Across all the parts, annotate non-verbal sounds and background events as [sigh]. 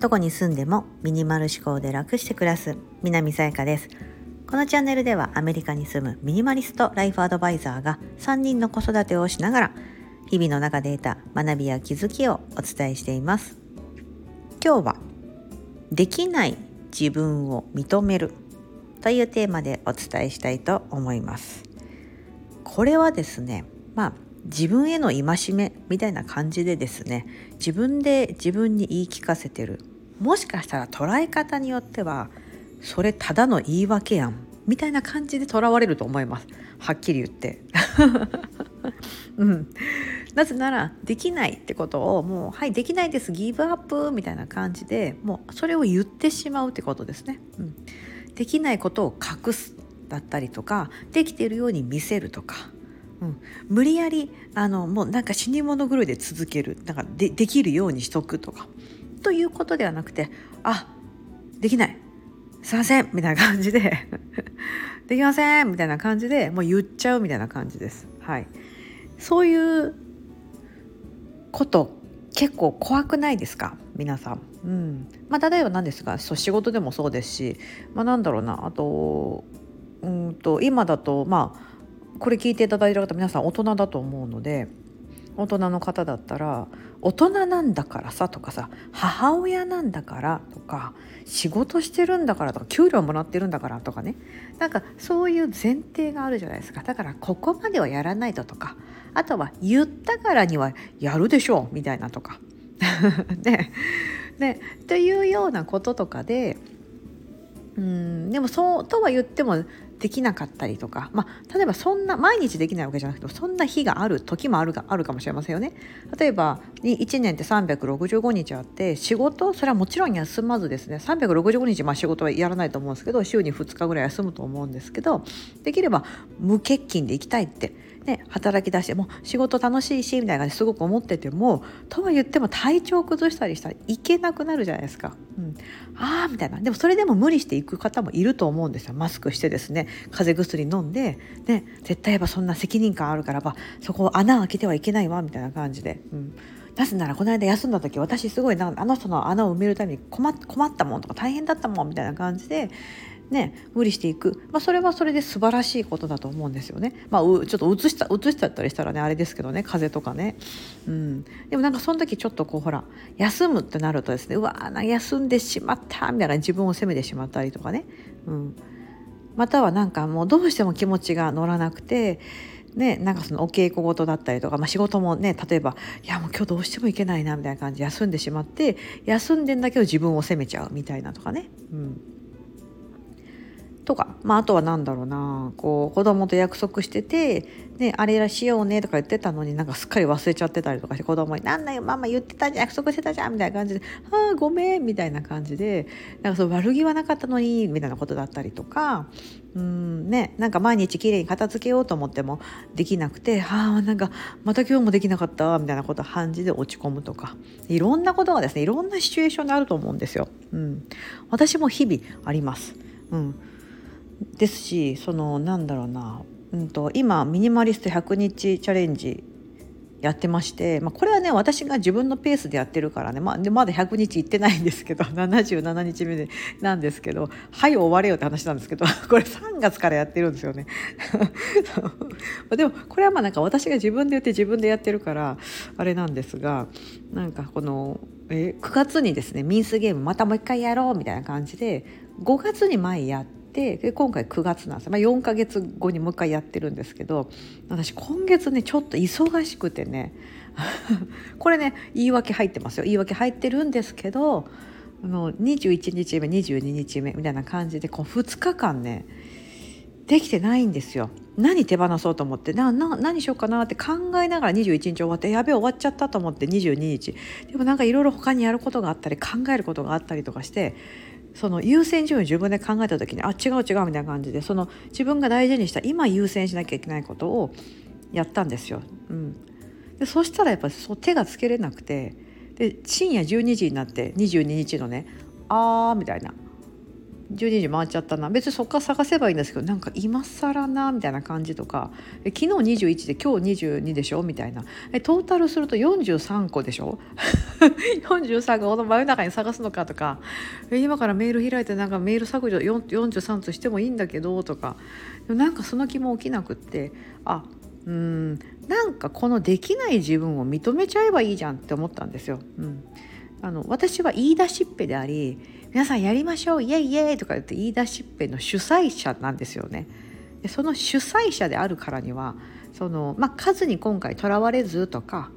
どこに住んでもミニマル思考で楽して暮らす南さやかです。このチャンネルではアメリカに住むミニマリストライフアドバイザーが3人の子育てをしながら日々の中で得た学びや気づきをお伝えしています。今日はできない自分を認めるというテーマでお伝えしたいと思います。これはですねまあ自分への戒めみたいな感じでですね自分で自分に言い聞かせてる。もしかしたら捉え方によってはそれただの言い訳やんみたいな感じでとらわれると思います。はっきり言って。[laughs] うん。なぜならできないってことをもうはいできないですギブアップみたいな感じでもうそれを言ってしまうってことですね、うん、できないことを隠すだったりとかできているように見せるとか、うん、無理やりあのもうなんか死に物狂いで続ける。なんかでできるようにしとくとか。ということではなくてあできない。すいません。みたいな感じで。[laughs] できません。みたいな感じでもう言っちゃうみたいな感じです。はい、そういうこと結構怖くないですか？皆さん。うん。まあ、例えば何ですかそう仕事でもそうですし、まあ、なんだろうな。あとうんと今だとまあこれ聞いていただいた方皆さん大人だと思うので大人の方だったら大人なんだからさとかさ母親なんだからとか仕事してるんだからとか給料もらってるんだからとかね。なんかそういう前提があるじゃないですか。だからここまではやらないととかあとは言ったからにはやるでしょうみたいなとか。[laughs] ね。ね。というようなこととかでうんでもそうとは言ってもできなかったりとか、まあ、例えばそんな毎日できないわけじゃなくてそんな日がある時もあるがあるかもしれませんよね。例えば1年って365日あって仕事それはもちろん休まずですね365日、まあ、仕事はやらないと思うんですけど週に2日ぐらい休むと思うんですけどできれば無欠勤で行きたいってね、働き出しても仕事楽しいしみたいな感じすごく思っててもとは言っても体調崩したりしたらいけなくなるじゃないですか。うん、ああみたいな。でもそれでも無理していく方もいると思うんですよ。マスクしてですね。風邪薬飲んで、ね、絶対やっぱそんな責任感あるからばそこを穴開けてはいけないわみたいな感じで。うん。なぜならこの間休んだ時私すごいなあの人の穴を埋めるために困ったもんとか大変だったもんみたいな感じでね、無理していく、まあ、それはそれで素晴らしいことだと思うんですよね。まあ、ちょっとうつしたうしちゃったりしたらねあれですけどね風邪とかね、うん、でもなんかその時ちょっとこうほら休むってなるとですねうわー休んでしまったみたいな自分を責めてしまったりとかね、うん、またはなんかもうどうしても気持ちが乗らなくてね、なんかそのお稽古事だったりとか、まあ、仕事もね例えばいやもう今日どうしても行けないなみたいな感じで休んでしまって休んでんだけど自分を責めちゃうみたいなとかね、うん、とか、まあ、あとは何だろうなこう子供と約束してて、ね、あれらしようねとか言ってたのになんかすっかり忘れちゃってたりとかして子供に「なんだよママ言ってたじゃん約束してたじゃん」みたいな感じで「ああごめん」みたいな感じでなんかそう悪気はなかったのにみたいなことだったりとかうんねなんか毎日きれいに片付けようと思ってもできなくて「ああなんかまた今日もできなかった」みたいなこと感じで落ち込むとかいろんなことがですねいろんなシチュエーションであると思うんですよ。うん、私も日々あります。うんですしそのなんだろうな、うんと、今ミニマリスト100日チャレンジやってまして、まあ、これはね私が自分のペースでやってるからね、まあ、でまだ100日いってないんですけど [laughs] 77日目でなんですけどはい終われよって話なんですけど [laughs] これ3月からやってるんですよね [laughs] でもこれはまあなんか私が自分で言って自分でやってるからあれなんですがなんかこのえ9月にですねミンスゲームまたもう一回やろうみたいな感じで5月に前やって。てで今回9月なんです、まあ、4ヶ月後にもう一回やってるんですけど私今月ねちょっと忙しくてね [laughs] これね言い訳入ってますよ。言い訳入ってるんですけどあの21日目22日目みたいな感じでこう2日間ねできてないんですよ。何手放そうと思ってなな何しようかなって考えながら21日終わってやべえ終わっちゃったと思って22日。でもなんかいろいろ他にやることがあったり考えることがあったりとかしてその優先順位を自分で考えた時にあ違う違うみたいな感じでその自分が大事にした今優先しなきゃいけないことをやったんですよ。うん、でそしたらやっぱりそう手がつけれなくてで深夜12時になって22日のねあーみたいな12時回っちゃったな。別にそっから探せばいいんですけどなんか今更なみたいな感じとか。昨日21で今日22でしょみたいな。えトータルすると43個でしょ？[laughs] 43個この真夜中に探すのかとか。今からメール開いてなんかメール削除43としてもいいんだけどとか。なんかその気も起きなくって。あうん。なんかこのできない自分を認めちゃえばいいじゃんって思ったんですよ。うん、あの私は言い出しっぺであり皆さんやりましょうイエイイエイとか言って言い出しっぺの主催者なんですよね。でその主催者であるからにはその、まあ、数に今回とらわれずとか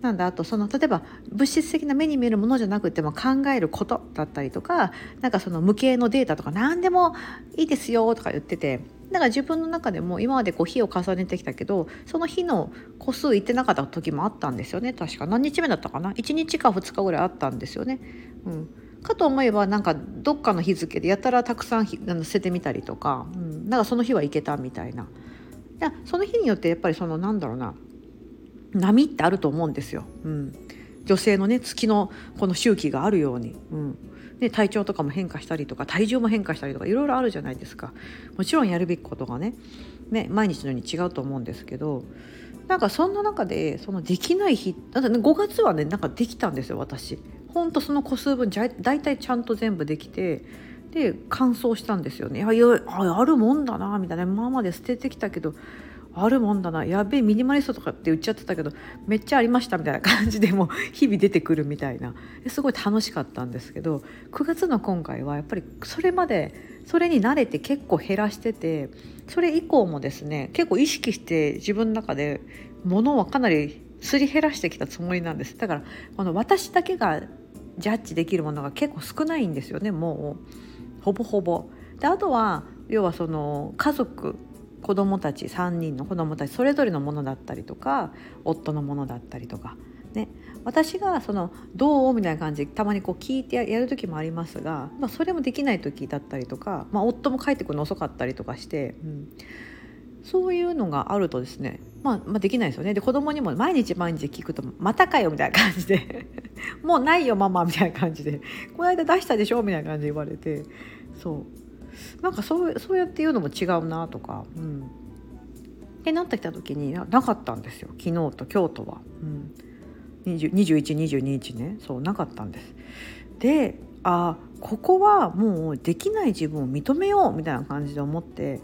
なんだあとその例えば物質的な目に見えるものじゃなくても考えることだったりとかなんかその無形のデータとか何でもいいですよとか言っててだから自分の中でも今までこう日を重ねてきたけどその日の個数いってなかった時もあったんですよね。確か。何日目だったかな？1日か2日ぐらいあったんですよね。うん、かと思えばなんかどっかの日付でやたらたくさん捨ててみたりとか、うん、なんかその日は行けたみたいな。その日によってやっぱりそのなんだろうな。波ってあると思うんですよ。うん、女性のね月のこの周期があるように、うん、で体調とかも変化したりとか体重も変化したりとかいろいろあるじゃないですか。もちろんやるべきことがねね毎日のように違うと思うんですけどなんかそんな中でそのできない日だって、ね、5月はねなんかできたんですよ私。ほんとその個数分じゃ大体ちゃんと全部できてで乾燥したんですよね。いやあるもんだなみたいな。今まで捨ててきたけどあるもんだな。やべえミニマリストとかって言っちゃってたけどめっちゃありましたみたいな感じでも [laughs] 日々出てくるみたいな。すごい楽しかったんですけど9月の今回はやっぱりそれまでそれに慣れて結構減らしててそれ以降もですね結構意識して自分の中で物をかなりすり減らしてきたつもりなんです。だからこの私だけがジャッジできるものが結構少ないんですよねもう。ほぼほぼ。であとは要はその家族子供たち3人の子供たちそれぞれのものだったりとか夫のものだったりとか、ね、私がその「どう?」みたいな感じでたまにこう聞いてやる時もありますが、まあ、それもできない時だったりとか、まあ、夫も帰ってくるの遅かったりとかして、うん、そういうのがあるとですね、まあ、まあできないですよね。で子供にも毎日毎日聞くと「またかよ」みたいな感じで「[laughs] もうないよママ」みたいな感じで「この間出したでしょ」みたいな感じで言われてそう。なんかそうそうやって言うのも違うなとか、うん、ってなってきた時になかったんですよ。昨日と京都は、うん、2122日ね。そうなかったんです。であここはもうできない自分を認めようみたいな感じで思って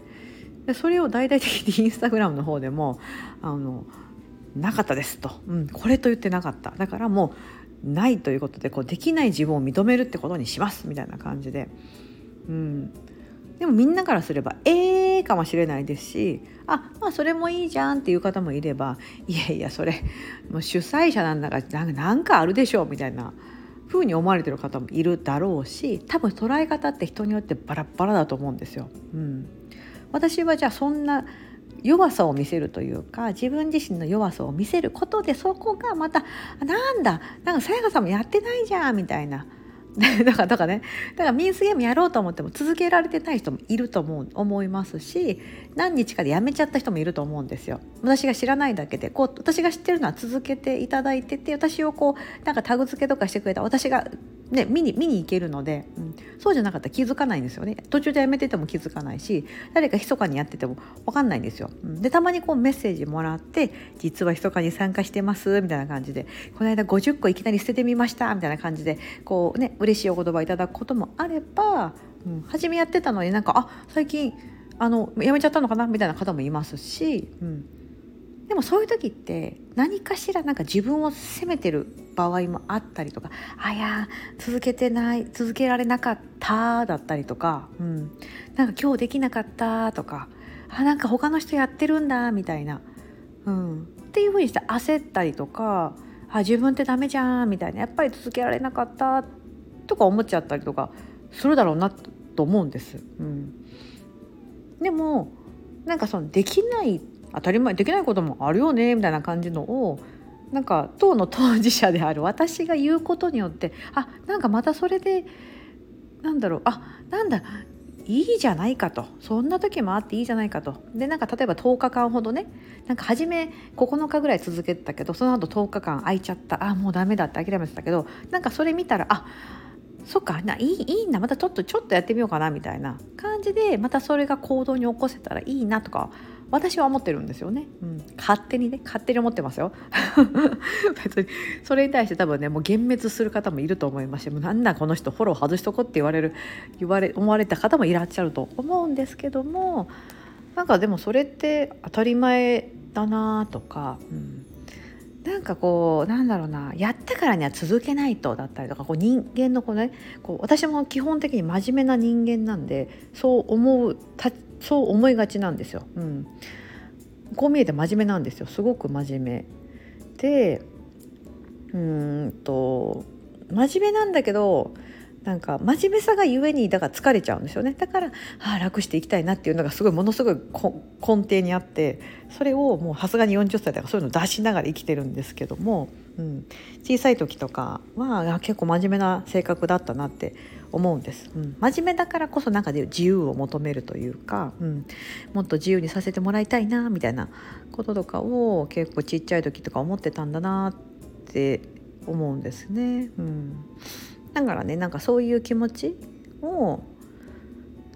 でそれを大々的にインスタグラムの方でもあのなかったですと、うん、これと言ってなかった。だからもうないということでこうできない自分を認めるってことにしますみたいな感じで、うん、でもみんなからすればええー、かもしれないですしあまあそれもいいじゃんっていう方もいればいやいやそれもう主催者なんだからなんかあるでしょみたいな風に思われてる方もいるだろうし多分捉え方って人によってバラバラだと思うんですよ。うん、私はじゃあそんな弱さを見せるというか自分自身の弱さを見せることでそこがまたなんだなんかさやかさんもやってないじゃんみたいな [laughs] だからだからねだからミンスゲームやろうと思っても続けられてない人もいると思う思いますし何日かでやめちゃった人もいると思うんですよ。私が知らないだけでこう私が知ってるのは続けていただいてて私をこうなんかタグ付けとかしてくれた私がね、見に見に行けるので、うん、そうじゃなかったら気づかないんですよね。途中でやめてても気づかないし誰か密かにやってても分かんないんですよ、うん、でたまにこうメッセージもらって実は密かに参加してますみたいな感じでこの間50個いきなり捨ててみましたみたいな感じでこうね嬉しいお言葉いただくこともあれば、うん、初めやってたのになんかあ最近あのやめちゃったのかなみたいな方もいますし、うん、でもそういう時って何かしらなんか自分を責めてる場合もあったりとか「あや続けてない続けられなかった」だったりとか、うん、なんか今日できなかったとか「あなんか他の人やってるんだ」みたいな、うん、っていうふうにして焦ったりとか「あ自分ってダメじゃん」みたいな。やっぱり続けられなかったっとか思っちゃったりとかするだろうなと思うんです。うん、でもなんかそのできない当たり前できないこともあるよねみたいな感じのをなんか党の当事者である私が言うことによってあなんかまたそれでなんだろうあなんだいいじゃないかと。そんな時もあっていいじゃないかと。でなんか例えば10日間ほどねなんか初め9日ぐらい続けてたけどその後10日間空いちゃった。あもうダメだって諦めてたけどなんかそれ見たらあそっかないいいいんだ。またちょっとちょっとやってみようかなみたいな。感じでまたそれが行動に起こせたらいいなとか私は思ってるんですよね、うん、勝手にね勝手に思ってますよ。[laughs] 別にそれに対して多分ねもう幻滅する方もいると思いますしもなんだこの人フォロー外しとこって言われる言われ思われた方もいらっしゃると思うんですけどもなんかでもそれって当たり前だなとか、うん、なんかこうなんだろうなやったからには続けないとだったりとかこう人間のこうねこう私も基本的に真面目な人間なんでそう思うたそう思いがちなんですよ。うん、こう見えて真面目なんですよ。すごく真面目。でうんと真面目なんだけどなんか真面目さがゆえにだから疲れちゃうんですよね。だからあ楽していきたいなっていうのがすごいものすごい根底にあってそれをもうさすがに40歳だからそういうの出しながら生きてるんですけども、うん、小さい時とかは結構真面目な性格だったなって思うんです、うん、真面目だからこそなんかで自由を求めるというか、うん、もっと自由にさせてもらいたいなみたいなこととかを結構ちっちゃい時とか思ってたんだなって思うんですね。うん。だからねなんかそういう気持ちを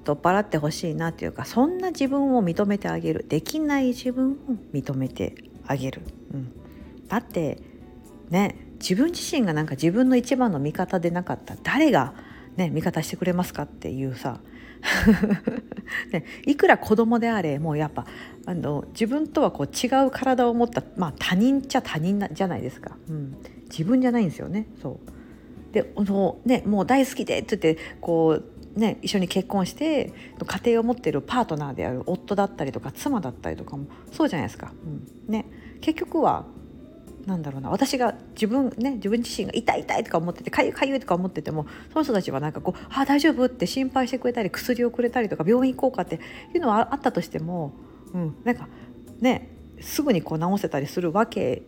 取っ払ってほしいなっていうかそんな自分を認めてあげる。できない自分を認めてあげる、うん、だってね自分自身がなんか自分の一番の味方でなかった。誰がね味方してくれますかっていうさ。[laughs] ね、いくら子供であれもうやっぱあの自分とはこう違う体を持った、まあ、他人っちゃ他人じゃないですか、うん、自分じゃないんですよね。そう。での、ね、もう大好きでって言ってこう、ね、一緒に結婚して家庭を持っているパートナーである夫だったりとか妻だったりとかもそうじゃないですか。うんね、結局はなんだろうな私が自分ね自分自身が痛い痛いとか思っててかゆいかゆいとか思っててもその人たちはなんかこう「あ大丈夫?」って心配してくれたり薬をくれたりとか病院行こうかっていうのはあったとしても、うん、なんかねすぐにこう治せたりするわけ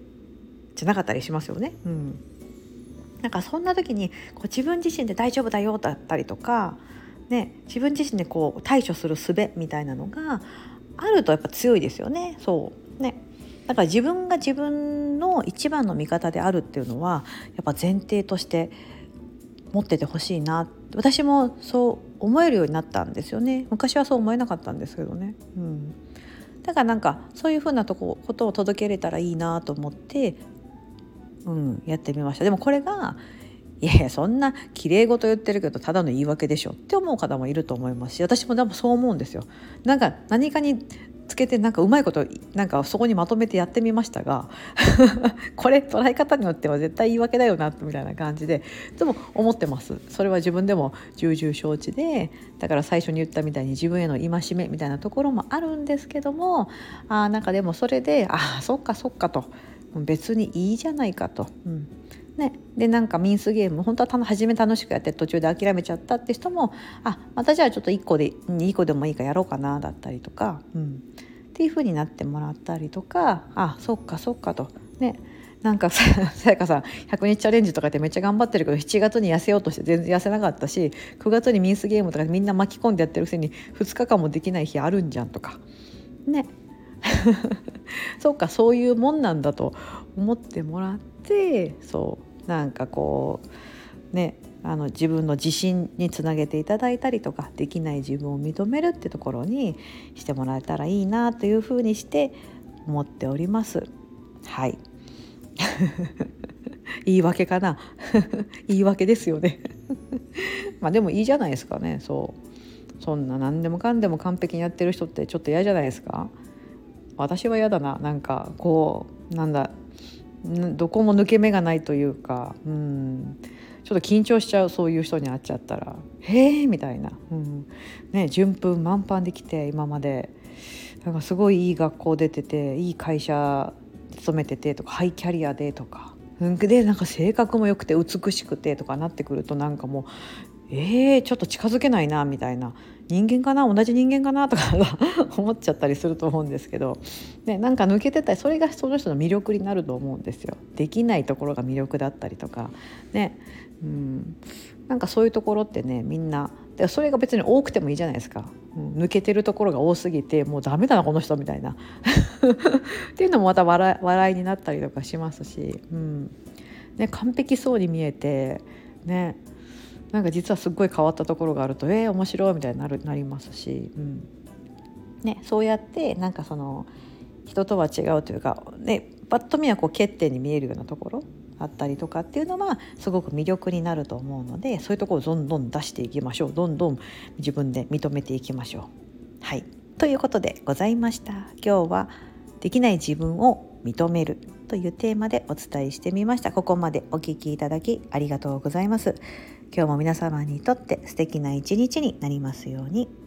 じゃなかったりしますよね。うんなんかそんな時にこう自分自身で大丈夫だよだったりとか、ね、自分自身でこう対処する術みたいなのがあるとやっぱ強いですよね。そう。ね。だから自分が自分の一番の味方であるっていうのはやっぱ前提として持っててほしいな。私もそう思えるようになったんですよね。昔はそう思えなかったんですけどね、うん、だからなんかそういうふうなとこことを届けれたらいいなと思ってうん、やってみましたでもこれがいやいやそんな綺麗事言ってるけどただの言い訳でしょって思う方もいると思いますし私もでもそう思うんですよ。なんか何かにつけてなんかうまいことなんかそこにまとめてやってみましたが [laughs] これ捉え方によっては絶対言い訳だよなみたいな感じででも思ってますそれは自分でも重々承知でだから最初に言ったみたいに自分への戒めみたいなところもあるんですけどもあなんかでもそれでああそっかそっかと。別にいいじゃないかと。うん。ね、でなんかミンスゲーム本当は初め楽しくやって途中で諦めちゃったって人もあまたじゃあちょっと1個で2個でもいいからやろうかなだったりとか、うん、っていう風になってもらったりとかあそっかそっかと。ね。なんかさやかさん100日チャレンジとかってめっちゃ頑張ってるけど7月に痩せようとして全然痩せなかったし9月にミンスゲームとかみんな巻き込んでやってるくせに2日間もできない日あるんじゃんとか。ね。[laughs] そうかそういうもんなんだと思ってもらってそうなんかこうねあの自分の自信につなげていただいたりとかできない自分を認めるってところにしてもらえたらいいなというふうにして思っております。はい。[laughs] 言い訳かな。[laughs] 言い訳ですよね。まあでもいいじゃないですかね。そう。そんな何でもかんでも完璧にやってる人ってちょっと嫌じゃないですか。私は嫌だな。なんかこうなんだどこも抜け目がないというかうん。ちょっと緊張しちゃうそういう人に会っちゃったら「へえ」みたいな、うん。ね、順風満帆できて今まで。なんかすごいいい学校出てていい会社勤めててとかハイキャリアでとか。でなんか性格も良くて美しくてとかなってくるとなんかもうえー、ちょっと近づけないなみたいな。人間かな？同じ人間かな？とか [laughs] 思っちゃったりすると思うんですけど、ね、なんか抜けてたりそれがその人の魅力になると思うんですよ。できないところが魅力だったりとか。ね。うん、なんかそういうところってねみんなでそれが別に多くてもいいじゃないですか、うん、抜けてるところが多すぎてもうダメだなこの人みたいな。[laughs] っていうのもまた笑笑いになったりとかしますし、うん。ね、完璧そうに見えてね。なんか実はすっごい変わったところがあるとえー、面白いみたいになるなりますし、うんね、そうやってなんかその人とは違うというか、ね、パッと見はこう欠点に見えるようなところあったりとかっていうのはすごく魅力になると思うのでそういうところをどんどん出していきましょうどんどん自分で認めていきましょう。はいということでございました。今日はできない自分を認めるというテーマでお伝えしてみました。ここまでお聴きいただきありがとうございます。今日も皆様にとって素敵な一日になりますように。